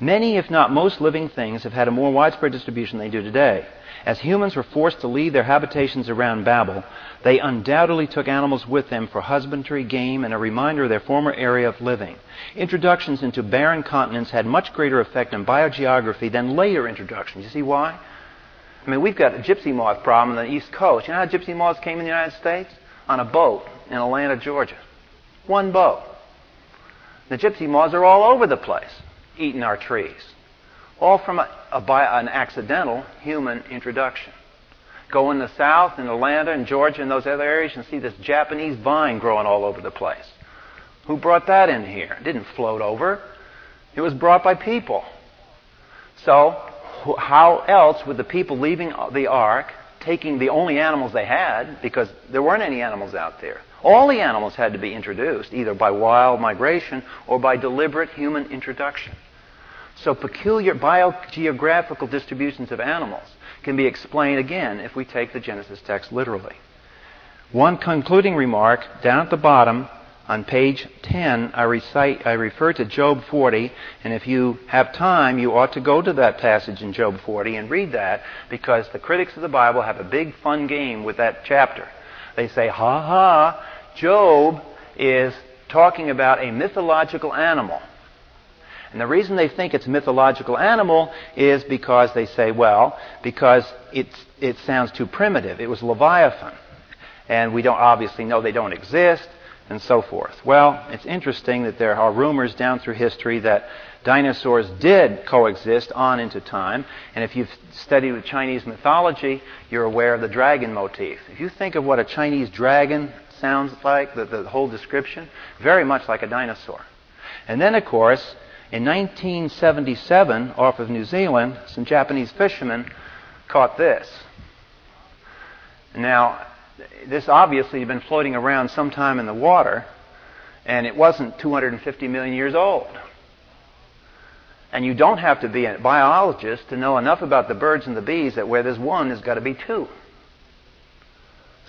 Many, if not most, living things have had a more widespread distribution than they do today. As humans were forced to leave their habitations around Babel, they undoubtedly took animals with them for husbandry, game, and a reminder of their former area of living. Introductions into barren continents had much greater effect on biogeography than later introductions. You see why? I mean, we've got a gypsy moth problem on the East Coast. You know how gypsy moths came in the United States? On a boat in Atlanta, Georgia. One boat. The gypsy moths are all over the place, eating our trees. All from a, a, an accidental human introduction. Go in the south, in Atlanta and Georgia and those other areas, and see this Japanese vine growing all over the place. Who brought that in here? It didn't float over. It was brought by people. So, how else would the people leaving the ark, taking the only animals they had, because there weren't any animals out there, all the animals had to be introduced, either by wild migration or by deliberate human introduction. So peculiar biogeographical distributions of animals can be explained again if we take the Genesis text literally. One concluding remark down at the bottom on page 10, I, recite, I refer to Job 40, and if you have time, you ought to go to that passage in Job 40 and read that because the critics of the Bible have a big fun game with that chapter. They say, ha ha, Job is talking about a mythological animal. And the reason they think it's a mythological animal is because they say, well, because it's, it sounds too primitive. It was Leviathan. And we don't obviously know they don't exist, and so forth. Well, it's interesting that there are rumors down through history that dinosaurs did coexist on into time. And if you've studied with Chinese mythology, you're aware of the dragon motif. If you think of what a Chinese dragon sounds like, the, the whole description, very much like a dinosaur. And then, of course, in 1977, off of New Zealand, some Japanese fishermen caught this. Now, this obviously had been floating around sometime in the water, and it wasn't 250 million years old. And you don't have to be a biologist to know enough about the birds and the bees that where there's one, there's got to be two.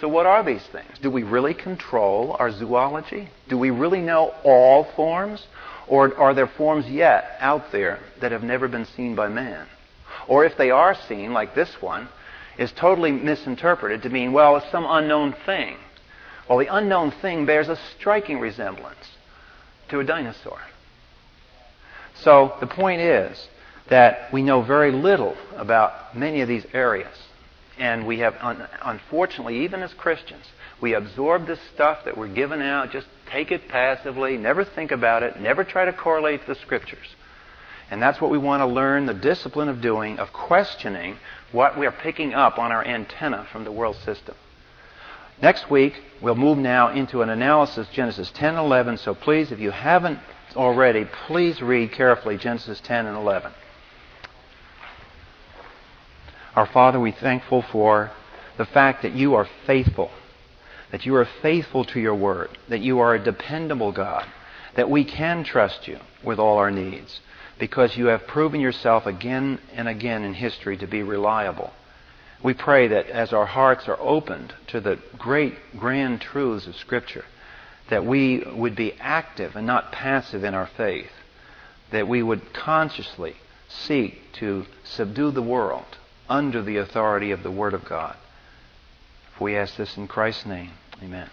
So, what are these things? Do we really control our zoology? Do we really know all forms? Or are there forms yet out there that have never been seen by man? Or if they are seen, like this one, is totally misinterpreted to mean, well, it's some unknown thing. Well, the unknown thing bears a striking resemblance to a dinosaur. So the point is that we know very little about many of these areas. And we have, un- unfortunately, even as Christians, we absorb this stuff that we're given out, just take it passively, never think about it, never try to correlate the scriptures. And that's what we want to learn the discipline of doing, of questioning what we are picking up on our antenna from the world system. Next week, we'll move now into an analysis, Genesis 10 and 11. So please, if you haven't already, please read carefully Genesis 10 and 11. Our Father, we're thankful for the fact that you are faithful that you are faithful to your word, that you are a dependable God, that we can trust you with all our needs, because you have proven yourself again and again in history to be reliable. We pray that as our hearts are opened to the great, grand truths of Scripture, that we would be active and not passive in our faith, that we would consciously seek to subdue the world under the authority of the Word of God. If We ask this in Christ's name. Amen.